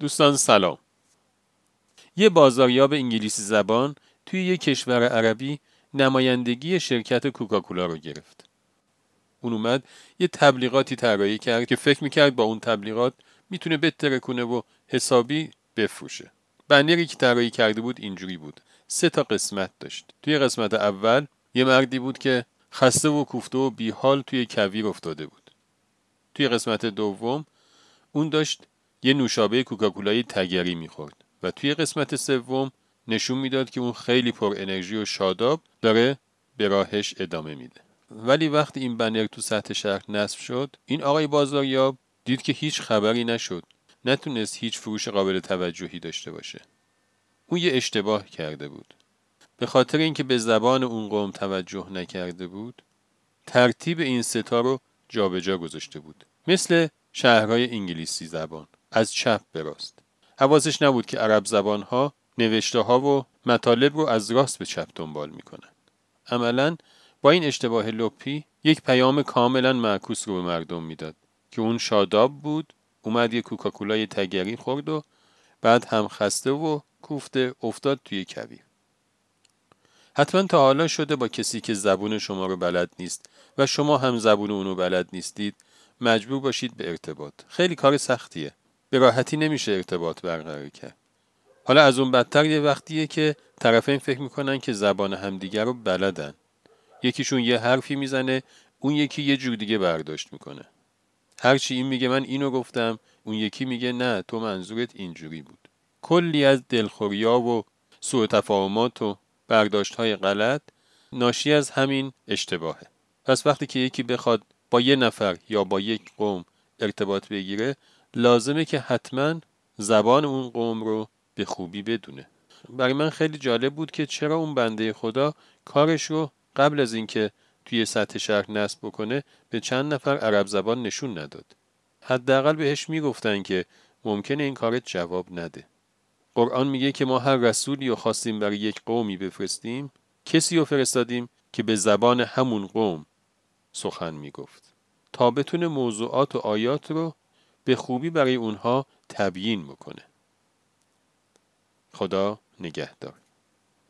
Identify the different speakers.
Speaker 1: دوستان سلام یه بازاریاب انگلیسی زبان توی یه کشور عربی نمایندگی شرکت کوکاکولا رو گرفت. اون اومد یه تبلیغاتی طراحی کرد که فکر می‌کرد با اون تبلیغات می‌تونه بهتره کنه و حسابی بفروشه. بنری که طراحی کرده بود اینجوری بود. سه تا قسمت داشت. توی قسمت اول یه مردی بود که خسته و کوفته و بیحال توی کویر افتاده بود. توی قسمت دوم اون داشت یه نوشابه کوکاکولای تگری می‌خورد و توی قسمت سوم نشون می‌داد که اون خیلی پر انرژی و شاداب داره به راهش ادامه میده. ولی وقتی این بنر تو سطح شهر نصب شد این آقای بازاریاب دید که هیچ خبری نشد. نتونست هیچ فروش قابل توجهی داشته باشه. اون یه اشتباه کرده بود. به خاطر اینکه به زبان اون قوم توجه نکرده بود ترتیب این ستا رو جابجا گذاشته بود. مثل شهرهای انگلیسی زبان. از چپ به راست حواسش نبود که عرب زبان ها نوشته ها و مطالب رو از راست به چپ دنبال می‌کنن عملا با این اشتباه لپی یک پیام کاملا معکوس رو به مردم می‌داد که اون شاداب بود اومد یه کوکاکولای تگری خورد و بعد هم خسته و کوفته افتاد توی کویر. حتما تا حالا شده با کسی که زبون شما رو بلد نیست و شما هم زبون اونو بلد نیستید مجبور باشید به ارتباط. خیلی کار سختیه. به راحتی نمیشه ارتباط برقرار کرد. حالا از اون بدتر یه وقتیه که طرفین فکر می‌کنن که زبان همدیگر رو بلدن. یکیشون یه حرفی می‌زنه اون یکی یه جور دیگه برداشت می‌کنه. هرچی این میگه من اینو گفتم اون یکی میگه نه تو منظورت اینجوری بود. کلی از دلخوریا و سوء تفاهمات و برداشت های غلط ناشی از همین اشتباهه. پس وقتی که یکی بخواد با یه نفر یا با یک قوم ارتباط بگیره لازمه که حتما زبان اون قوم رو به خوبی بدونه. برای من خیلی جالب بود که چرا اون بنده خدا کارش رو قبل از اینکه توی سطح شهر نصب بکنه به چند نفر عرب زبان نشون نداد. حداقل بهش می‌گفتن که ممکنه این کارت جواب نده. قرآن میگه که ما هر رسولی رو خواستیم برای یک قومی بفرستیم کسی رو فرستادیم که به زبان همون قوم سخن می‌گفت. تا بتونه موضوعات و آیات رو به خوبی برای اونها تبیین بکنه. خدا نگهدار.